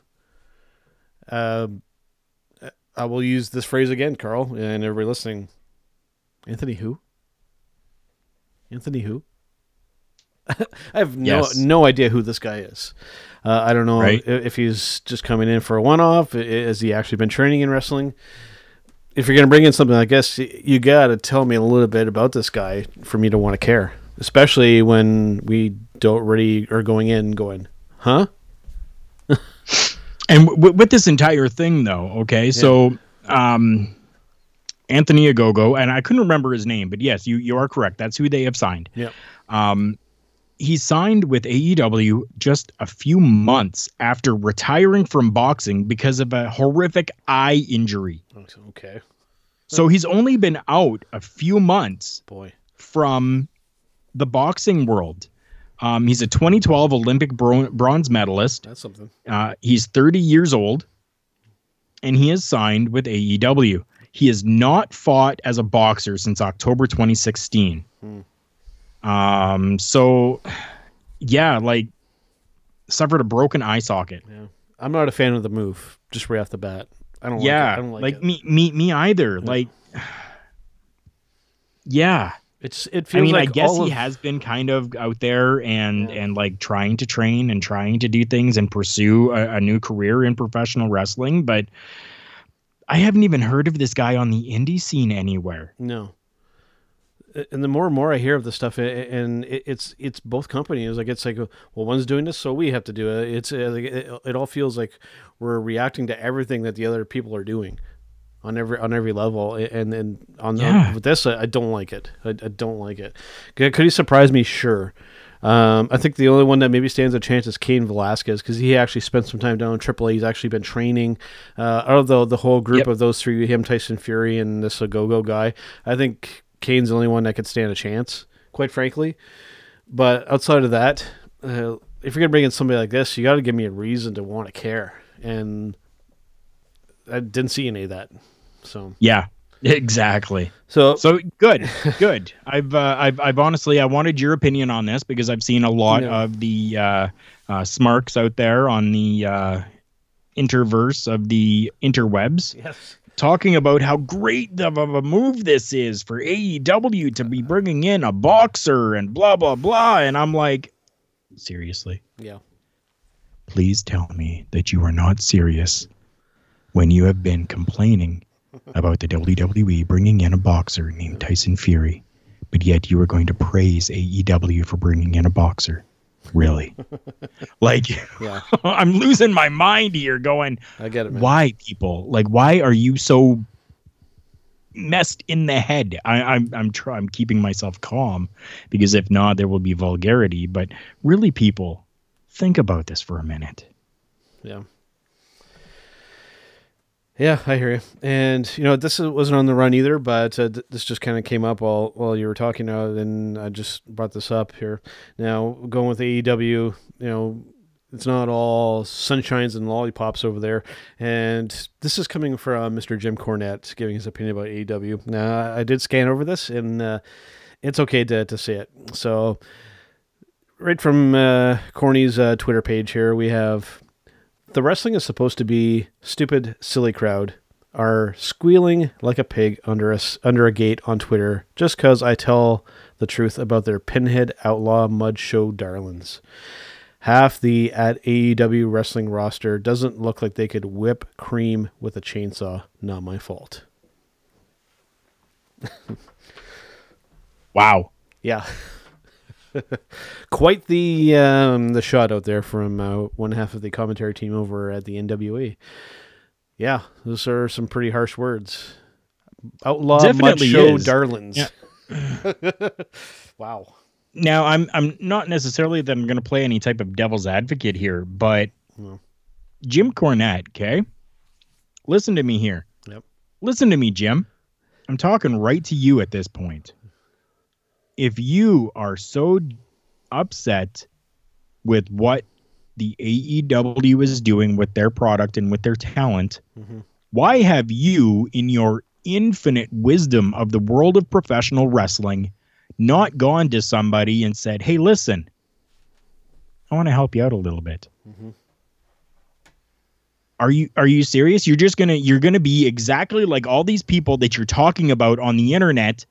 Uh, I will use this phrase again, Karl, and everybody listening. Anthony who? Anthony who? [LAUGHS] I have no Yes. no idea who this guy is. Uh, I don't know Right. i- if he's just coming in for a one off. Has he actually been training in wrestling? If you're going to bring in something, I guess you got to tell me a little bit about this guy for me to want to care, especially when we don't really are going in going, huh? [LAUGHS] And w- with this entire thing, though, okay, so um, Anthony Ogogo, and I couldn't remember his name, but yes, you you are correct. That's who they have signed. Yep. Um, he signed with AEW just a few months after retiring from boxing because of a horrific eye injury. Okay, So he's only been out a few months boy. from the boxing world. Um, he's a 2012 Olympic bro- bronze medalist. That's something. Uh, he's 30 years old, and he is signed with AEW. He has not fought as a boxer since October 2016. Hmm. Um, so yeah, like suffered a broken eye socket. Yeah, I'm not a fan of the move. Just right off the bat, I don't. yeah, like, it. I don't like, like it. me, me, me either. Like, yeah. It's it feels. I mean, like I guess he of- has been kind of out there and Yeah. and like trying to train and trying to do things and pursue a, a new career in professional wrestling, but I haven't even heard of this guy on the indie scene anywhere. No. And the more and more I hear of this stuff, and it's it's both companies. Like it's like, well, one's doing this, so we have to do it. It's uh, it, all feels like we're reacting to everything that the other people are doing on every on every level. And and on Yeah. with this, I, I don't like it. I, I don't like it. Could, he surprise me? Sure. Um, I think the only one that maybe stands a chance is Cain Velasquez because he actually spent some time down in AAA. He's actually been training. Uh, out of the whole group Yep. of those three, him, Tyson Fury, and this Go guy, I think Cain's the only one that could stand a chance, quite frankly. But outside of that, uh, if you're gonna bring in somebody like this, you got to give me a reason to want to care, and I didn't see any of that. So, Yeah, [LAUGHS] exactly. so, So good, good. [LAUGHS] I've uh, I've I've honestly I wanted your opinion on this because I've seen a lot Yeah. of the uh, uh, smarks out there on the uh, interverse of the interwebs. yes, talking about how great of a move this is for AEW to be bringing in a boxer and blah blah blah. And I'm like seriously? Yeah, please tell me that you are not serious when you have been complaining [LAUGHS] about the WWE bringing in a boxer named Tyson Fury but yet you are going to praise AEW for bringing in a boxer really? [LAUGHS] Like yeah, [LAUGHS] I'm losing my mind here going I get it, man. why people? Like why are you so messed in the head? I, i'm i'm try, i'm keeping myself calm because if not there will be vulgarity. But really people think about this for a minute. Yeah. Yeah, I hear you. And you know, this wasn't on the run either, but uh, th- this just kind of came up while while you were talking, uh, and I just brought this up here. Now, going with AEW, you know, it's not all sunshines and lollipops over there. And this is coming from Mr. Jim Cornette giving his opinion about AEW. Now, I did scan over this, and uh, it's okay to to say it. So, right from uh, Corny's uh, Twitter page here, we have the wrestling is supposed to be stupid, silly crowd are squealing like a pig under us under a gate on Twitter just because I tell the the truth about their pinhead outlaw mud show darlings. Half the at AEW wrestling roster doesn't look like they could whip cream with a chainsaw. Not my fault. [LAUGHS] Wow. Yeah. [LAUGHS] Quite the um, the shot out there from uh, one half of the commentary team over at the NWA. Yeah, those are some pretty harsh words. Outlaw Definitely show darlings. Yeah. [LAUGHS] wow. Now, I'm I'm not necessarily that I'm going to play any type of devil's advocate here, but No. Jim Cornette, okay? Listen to me here. Yep. Listen to me, Jim. I'm talking right to you at this point. If you are so upset with what the AEW is doing with their product and with their talent, Mhm. why have you, in your infinite wisdom of the world of professional wrestling, not gone to somebody and said, "Hey, listen, I want to help you out a little bit." Are you are you serious? You're just gonna you're gonna be exactly like all these people that you're talking about on the internet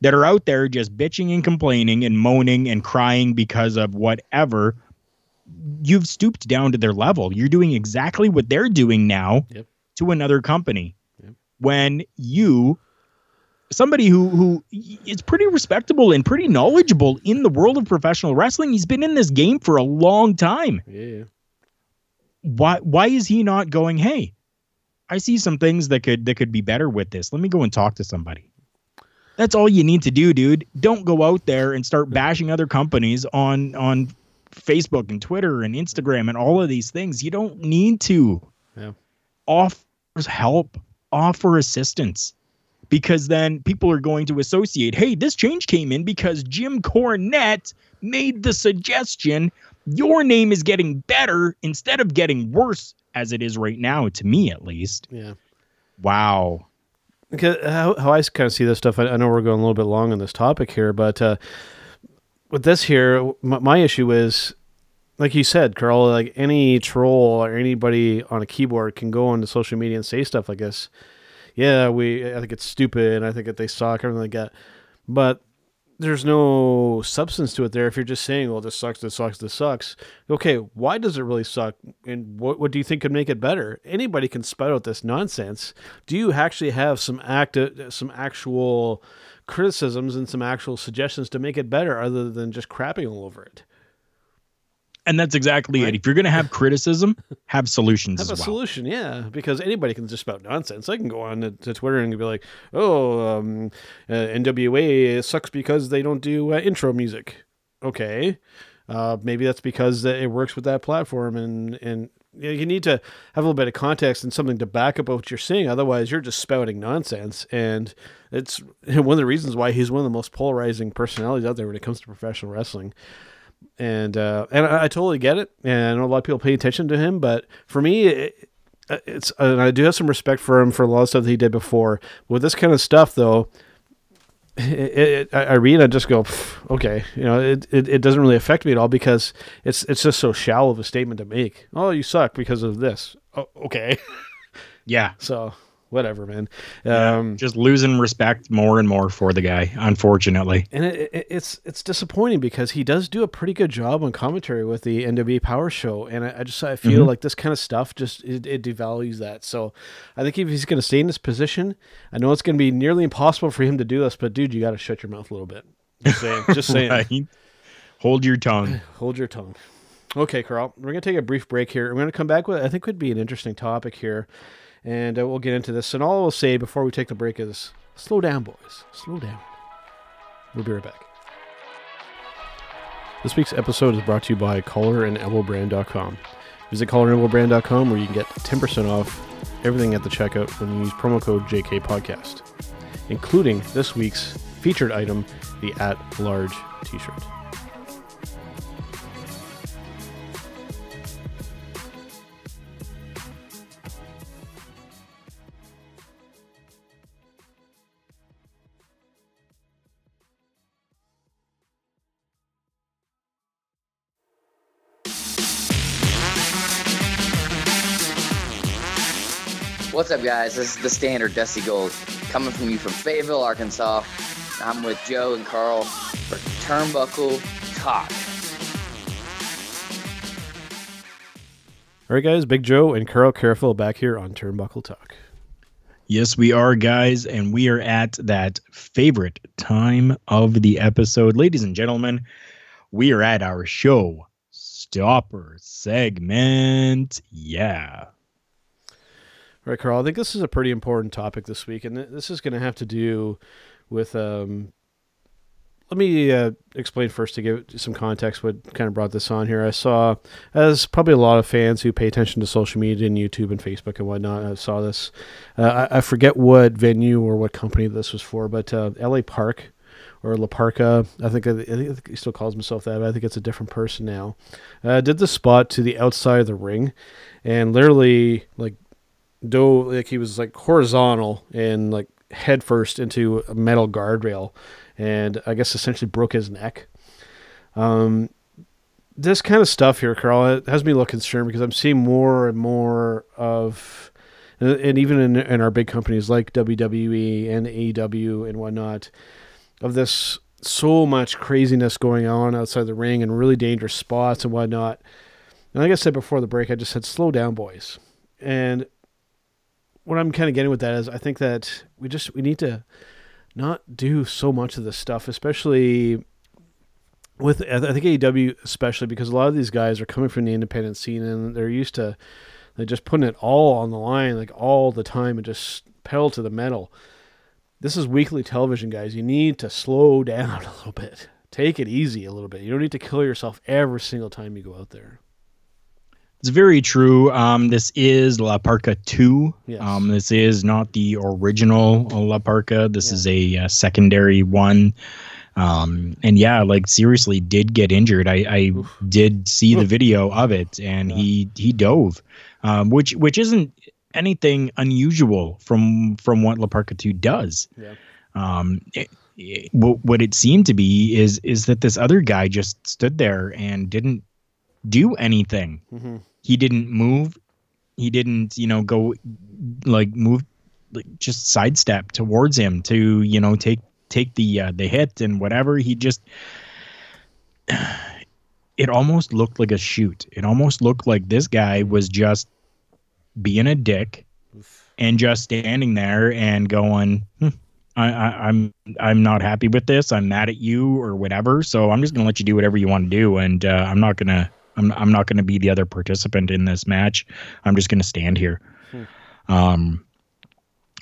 that are out there just bitching and complaining and moaning and crying because of whatever. You've stooped down to their level. You're doing exactly what they're doing now Yep. to another company. Yep. When you somebody who who is pretty respectable and pretty knowledgeable in the world of professional wrestling, he's been in this game for a long time Yeah. why why is he not going hey i see some things that could that could be better with this let me go and talk to somebody that's all you need to do dude. Don't go out there and start bashing other companies on on facebook and twitter and instagram and all of these things. You don't need to. Yeah. offers help. Offer assistance. Because then people are going to associate hey this change came in because jim cornette made the suggestion your name is getting better instead of getting worse as it is right now to me at least. Yeah. wow how, how I kind of see this stuff, I, I know we're going a little bit long on this topic here, but uh, with this here, my, my issue is, like you said, Karl, like any troll or anybody on a keyboard can go onto social media and say stuff like this. Yeah, we, I think it's stupid. And I think that they suck, everything like that. But there's no substance to it there. If you're just saying, "Well, this sucks, this sucks, this sucks," okay, why does it really suck, and what what do you think could make it better? Anybody can spout out this nonsense. Do you actually have some active, some actual criticisms and some actual suggestions to make it better, other than just crapping all over it? And that's exactly Right. it if you're going to have criticism [LAUGHS] have solutions Have as a well solution, yeah, because anybody can just spout nonsense. I can go on to, to Twitter and be like, "Oh, um, uh, NWA sucks because they don't do uh, intro music." Okay, uh, maybe that's because it works with that platform, and and you, need to have a little bit of context and something to back up what you're saying. Otherwise, you're just spouting nonsense, and it's [LAUGHS] one of the reasons why he's one of the most polarizing personalities out there when it comes to professional wrestling and uh, and I, I totally get it, and I know a lot of people pay attention to him, but for me, it, it's and I do have some respect for him for a lot of stuff that he did before. With this kind of stuff, though, it, it, I I read, I just go, okay, you know, it, it, it doesn't really affect me at all because it's it's just so shallow of a statement to make. Oh, you suck because of this. Oh, okay, [LAUGHS] yeah so whatever, man. Um, just losing respect more and more for the guy unfortunately and it, it, it's it's disappointing because he does do a pretty good job on commentary with the NWA Power Show, and I, I just I feel Mhm. like this kind of stuff just it, it devalues that. So I think if he's going to stay in this position, I know it's going to be nearly impossible for him to do this, but dude, you got to shut your mouth a little bit. Just saying, [LAUGHS] just saying. right hold your tongue [SIGHS] Hold your tongue. Okay, Karl, we're going to take a brief break here. We're going to come back with I think would be an interesting topic here, and uh, we'll get into this. And all I'll say before we take the break is slow down, boys. Slow down. We'll be right back. This week's episode is brought to you by collarandelbowbrand.com. Visit collarandelbowbrand.com where you can get 10% off everything at the checkout when you use promo code JKPodcast, including this week's featured item, the At Large t shirt. What's up, guys? This is the standard Dusty Gold coming from you from Fayetteville, Arkansas. I'm with Joe and Karl for Turnbuckle Talk. All right, guys, Big Joe and Karl Careful back here on Turnbuckle Talk. Yes, we are, guys, and we are at that favorite time of the episode. Ladies and gentlemen, we are at our show stopper segment. Yeah. All right, Karl, I think this is a pretty important topic this week, and th- this is going to have to do with. Um, let me uh, explain first to give some context what kind of brought this on here. I saw, as probably a lot of fans who pay attention to social media and YouTube and Facebook and whatnot, I saw this. Uh, I, I forget what venue or what company this was for, but uh, LA Park or La Parka, I think, I think he still calls himself that, but I think it's a different person now. Uh, did the spot to the outside of the ring, and literally like do like he was like horizontal and like head first into a metal guardrail and I guess essentially broke his neck. Um, this kind of stuff here, Karl, has me a little concerned because I'm seeing more and more of, and, and even in, in our big companies like WWE and AEW and whatnot, of this so much craziness going on outside the ring and really dangerous spots and whatnot. And like I said before the break, I just said, slow down, boys. And what I'm kind of getting with that is I think that we just we need to not do so much of this stuff, especially with I think AEW especially because a lot of these guys are coming from the independent scene and they're used to they just putting it all on the line like all the time and just pedal to the metal. This is weekly television, guys. You need to slow [LAUGHS] down a little bit. Take it easy a little bit. You don't need to kill yourself every single time you go out there. It's very true. Um, this is La Parka 2. Yes. Um, this is not the original La Parka. This Yeah. is a, uh secondary one. Um, and yeah, like seriously, did get injured. I, I did see the video of it, and Yeah. he he dove, um, which which isn't anything unusual from from what La Parka 2 does. Yeah. Um, it, it- what what it seemed to be is is that this other guy just stood there and didn't do anything Mm-hmm. He didn't move he didn't you know go like move like just sidestep towards him to you know take take the uh, the hit and whatever he just [SIGHS] it almost looked like a shoot it almost looked like this guy was just being a dick and just standing there and going hmm, I, I, I'm I'm not happy with this. I'm mad at you or whatever. So I'm just gonna let you do whatever you want to do, and uh, I'm not gonna I'm I'm not gonna be the other participant in this match. I'm just gonna stand here. Um,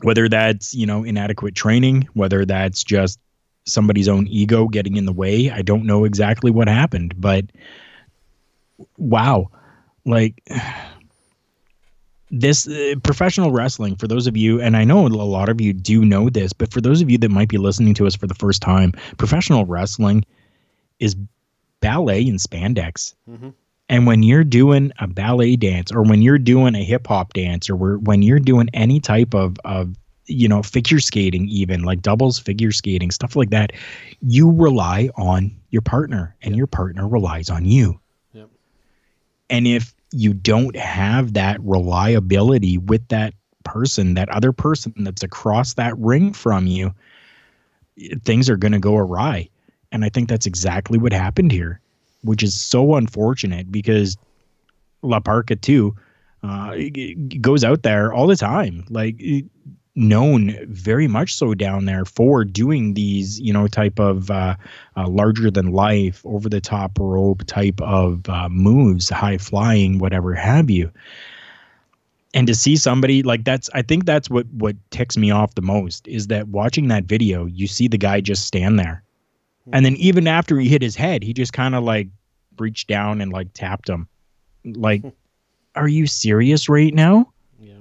whether that's you know inadequate training, whether that's just somebody's own ego getting in the way, I don't know exactly what happened, but wow, like this uh, professional wrestling for those of you and i know a lot of you do know this but for those of you that might be listening to us for the first time professional wrestling is ballet and spandex Mhm. And when you're doing a ballet dance or when you're doing a hip hop dance or where- when you're doing any type of of you know figure skating even like doubles figure skating stuff like that you rely on your partner and your partner relies on you Yep. and if you don't have that reliability with that person, that other person that's across that ring from you, things are going to go awry. And I think that's exactly what happened here, which is so unfortunate because La Parka 2 uh, goes out there all the time, like known very much so down there for doing these, you know, type of uh, uh, larger than life, over the top rope type of uh, moves, high flying, whatever have you. And to see somebody like that's, I think that's what what ticks me off the most is that watching that video, you see the guy just stand there, and then even after he hit his head, he just kind of like reached down and like tapped him, like, [LAUGHS] are you serious right now? Yeah.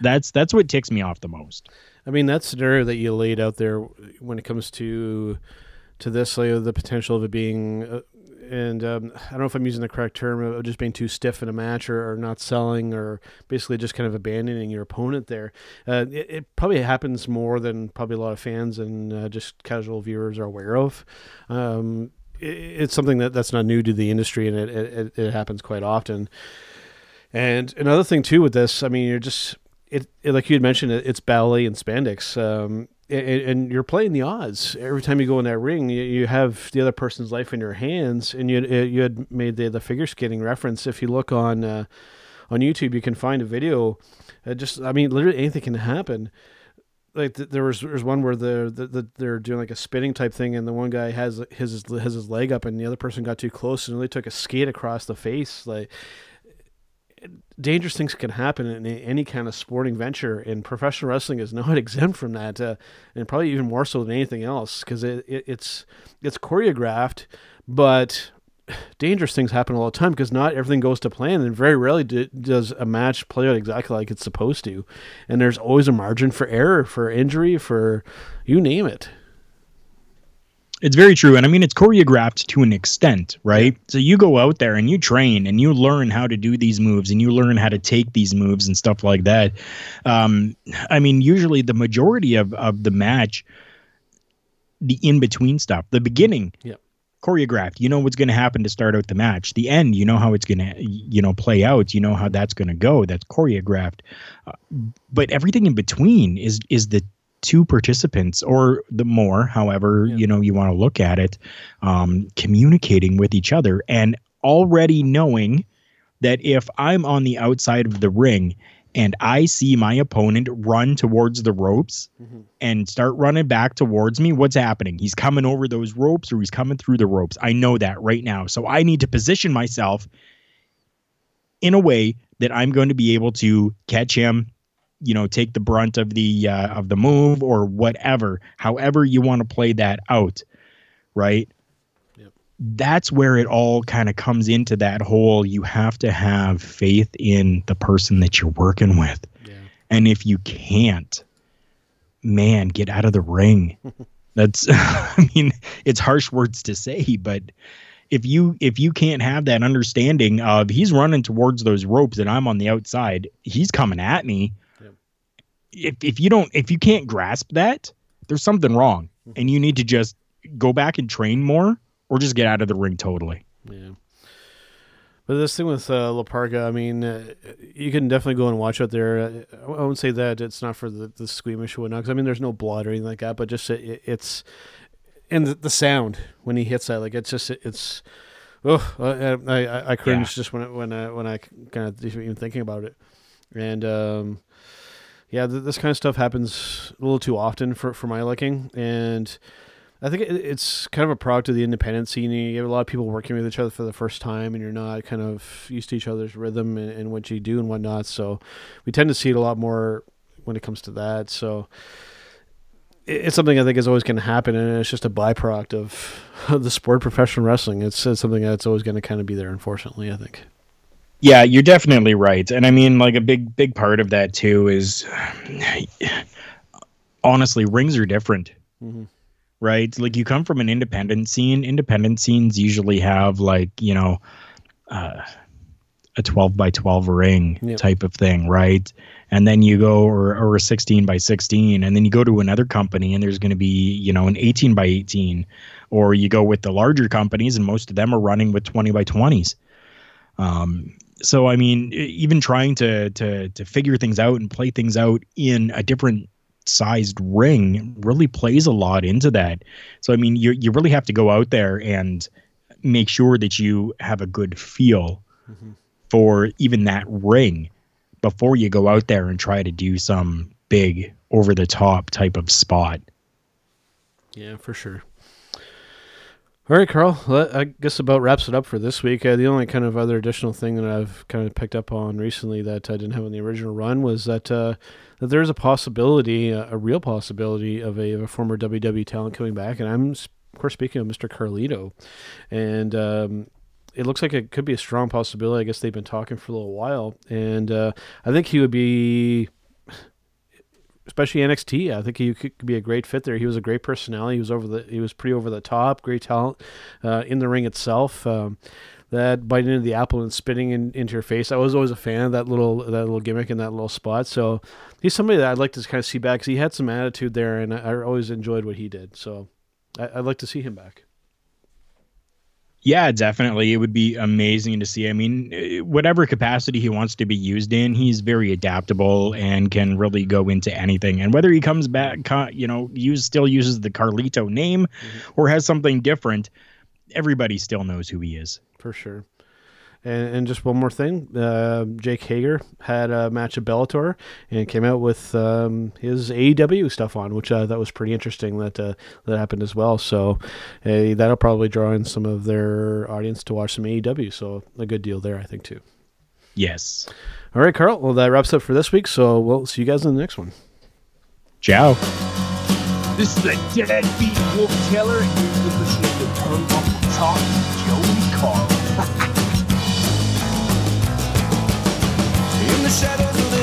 That's that's what ticks me off the most. I mean, that scenario that you laid out there when it comes to to this, like the potential of it being, uh, and um, I don't know if I'm using the correct term, of just being too stiff in a match or, or not selling or basically just kind of abandoning your opponent there. Uh, it, it probably happens more than probably a lot of fans and uh, just casual viewers are aware of. Um, it, it's something that, that's not new to the industry and it, it, it happens quite often. And another thing too with this, I mean, you're just it, like you had mentioned, it, it's ballet and spandex. Um, and, you're playing the odds every time you go in that ring. You, have the other person's life in your hands, and you you had made the the figure skating reference. If you look on uh, on YouTube, you can find a video. Uh, just I mean, literally anything can happen. Like th- there was there's one where the, the, the they're doing like a spinning type thing, and the one guy has his has his leg up, and the other person got too close, and really took a skate across the face. Like dangerous things can happen in any kind of sporting venture, and professional wrestling is [LAUGHS] not exempt from that, uh, and probably even more so than anything else because it, it, it's it's choreographed, but [SIGHS] dangerous things happen all the time because not everything goes to plan, and very rarely do, does a match play out exactly like it's supposed to, and there's always a margin for error, for injury, for you name it. It's very true. And I mean, it's choreographed to an extent, right? So you go out there and you train and you learn how to do these moves and you learn how to take these moves and stuff like that. Um, I mean, usually the majority of, of the match, the in between stuff, the beginning, Yep. choreographed. You know what's going to happen to start out the match. The end, you know how it's going to, you know, play out. You know how that's going to go. That's choreographed. Uh, but everything in between is is the two participants or the more, however Yeah. you know you want to look at it, um, communicating with each other and already knowing that if I'm on the outside of the ring and I see my opponent run towards the ropes Mhm. and start running back towards me, what's happening? He's coming over those ropes or he's coming through the ropes. I know that right now. So I need to position myself in a way that I'm going to be able to catch him, you know, take the brunt of the uh, of the move or whatever. However you want to play that out, right? Yep. That's where it all kind of comes into that whole you have to have faith in the person that you're working with. Yeah. And if you can't, man, get out of the ring. [LAUGHS] That's [LAUGHS] I mean, it's harsh words to say, but if you if you can't have that understanding of he's running towards those ropes and I'm on the outside, he's coming at me. If if you don't if you can't grasp that, there's something wrong. And you need to just go back and train more or just get out of the ring totally. Yeah. But this thing with uh, La Parka, I mean, uh, you can definitely go and watch out there. Uh, I won't say that it's not for the, the squeamish or whatnot, 'cause, I mean, there's no blood or anything like that, but just it, it's and the, the sound when he hits that, like it's just it's. Oh, I I, I cringe just when I, when I, when I kind of even thinking about it, and um, yeah, th- this kind of stuff happens a little too often for for my liking, and I think it, it's kind of a product of the independent scene. You have a lot of people working with each other for the first time, and you're not kind of used to each other's rhythm and, and what you do and whatnot. So we tend to see it a lot more when it comes to that. So it's something I think is always going to happen, and it's just a byproduct of [LAUGHS] the sport, professional wrestling. It's, it's something that's always going to kind of be there, unfortunately. I think. Yeah, you're definitely right. And I mean, like a big, big part of that too is honestly, rings are different, Mhm. right? Like you come from an independent scene. Independent scenes usually have like, you know, uh, a 12 by 12 ring Yep. type of thing, right? And then you go, or, or a 16 by 16, and then you go to another company and there's going to be, you know, an 18 by 18. Or you go with the larger companies and most of them are running with 20 by 20s. Um, so I mean, even trying to to to figure things out and play things out in a different sized ring really plays a lot into that. So I mean, you you really have to go out there and make sure that you have a good feel mm-hmm. for even that ring before you go out there and try to do some big over the top type of spot. Yeah, for sure. All right, Karl. I guess about wraps it up for this week. Uh, the only kind of other additional thing that I've kind of picked up on recently that I didn't have on the original run was that uh, that there is a possibility, uh, a real possibility, of a, of a former WWE talent coming back, and I'm of course speaking of Mr. Carlito, and um, it looks like it could be a strong possibility. I guess they've been talking for a little while, and uh, I think he would be especially NXT. I think he could be a great fit there. He was a great personality. He was over the he was pretty over the top, great talent uh, in the ring itself. Um, that biting into the apple and spitting in, into your face. I was always a fan of that little that little gimmick in that little spot. So he's somebody that I'd like to kind of see back because he had some attitude there, and I, I always enjoyed what he did. So I, I'd like to see him back. Yeah, definitely. It would be amazing to see. I mean, eh, whatever capacity he wants to be used in, he's very adaptable and can really go into anything. And whether he comes back, you know, use still uses the Carlito name mm-hmm. or has something different, everybody still knows who he is. For sure. And, and just one more thing, uh, Jake Hager had a match at Bellator and came out with um, his AEW stuff on, which uh, that was pretty interesting. That uh, that happened as well. So hey, that'll probably draw in some of their audience to watch some AEW. So a good deal there, I think too. Yes. All right, Karl. Well, that wraps up for this week. So we'll see you guys in the next one. Ciao. This is the Deadbeat Wolf Taylor, and you're listening to Turnbuckle Talk. Joe the shadows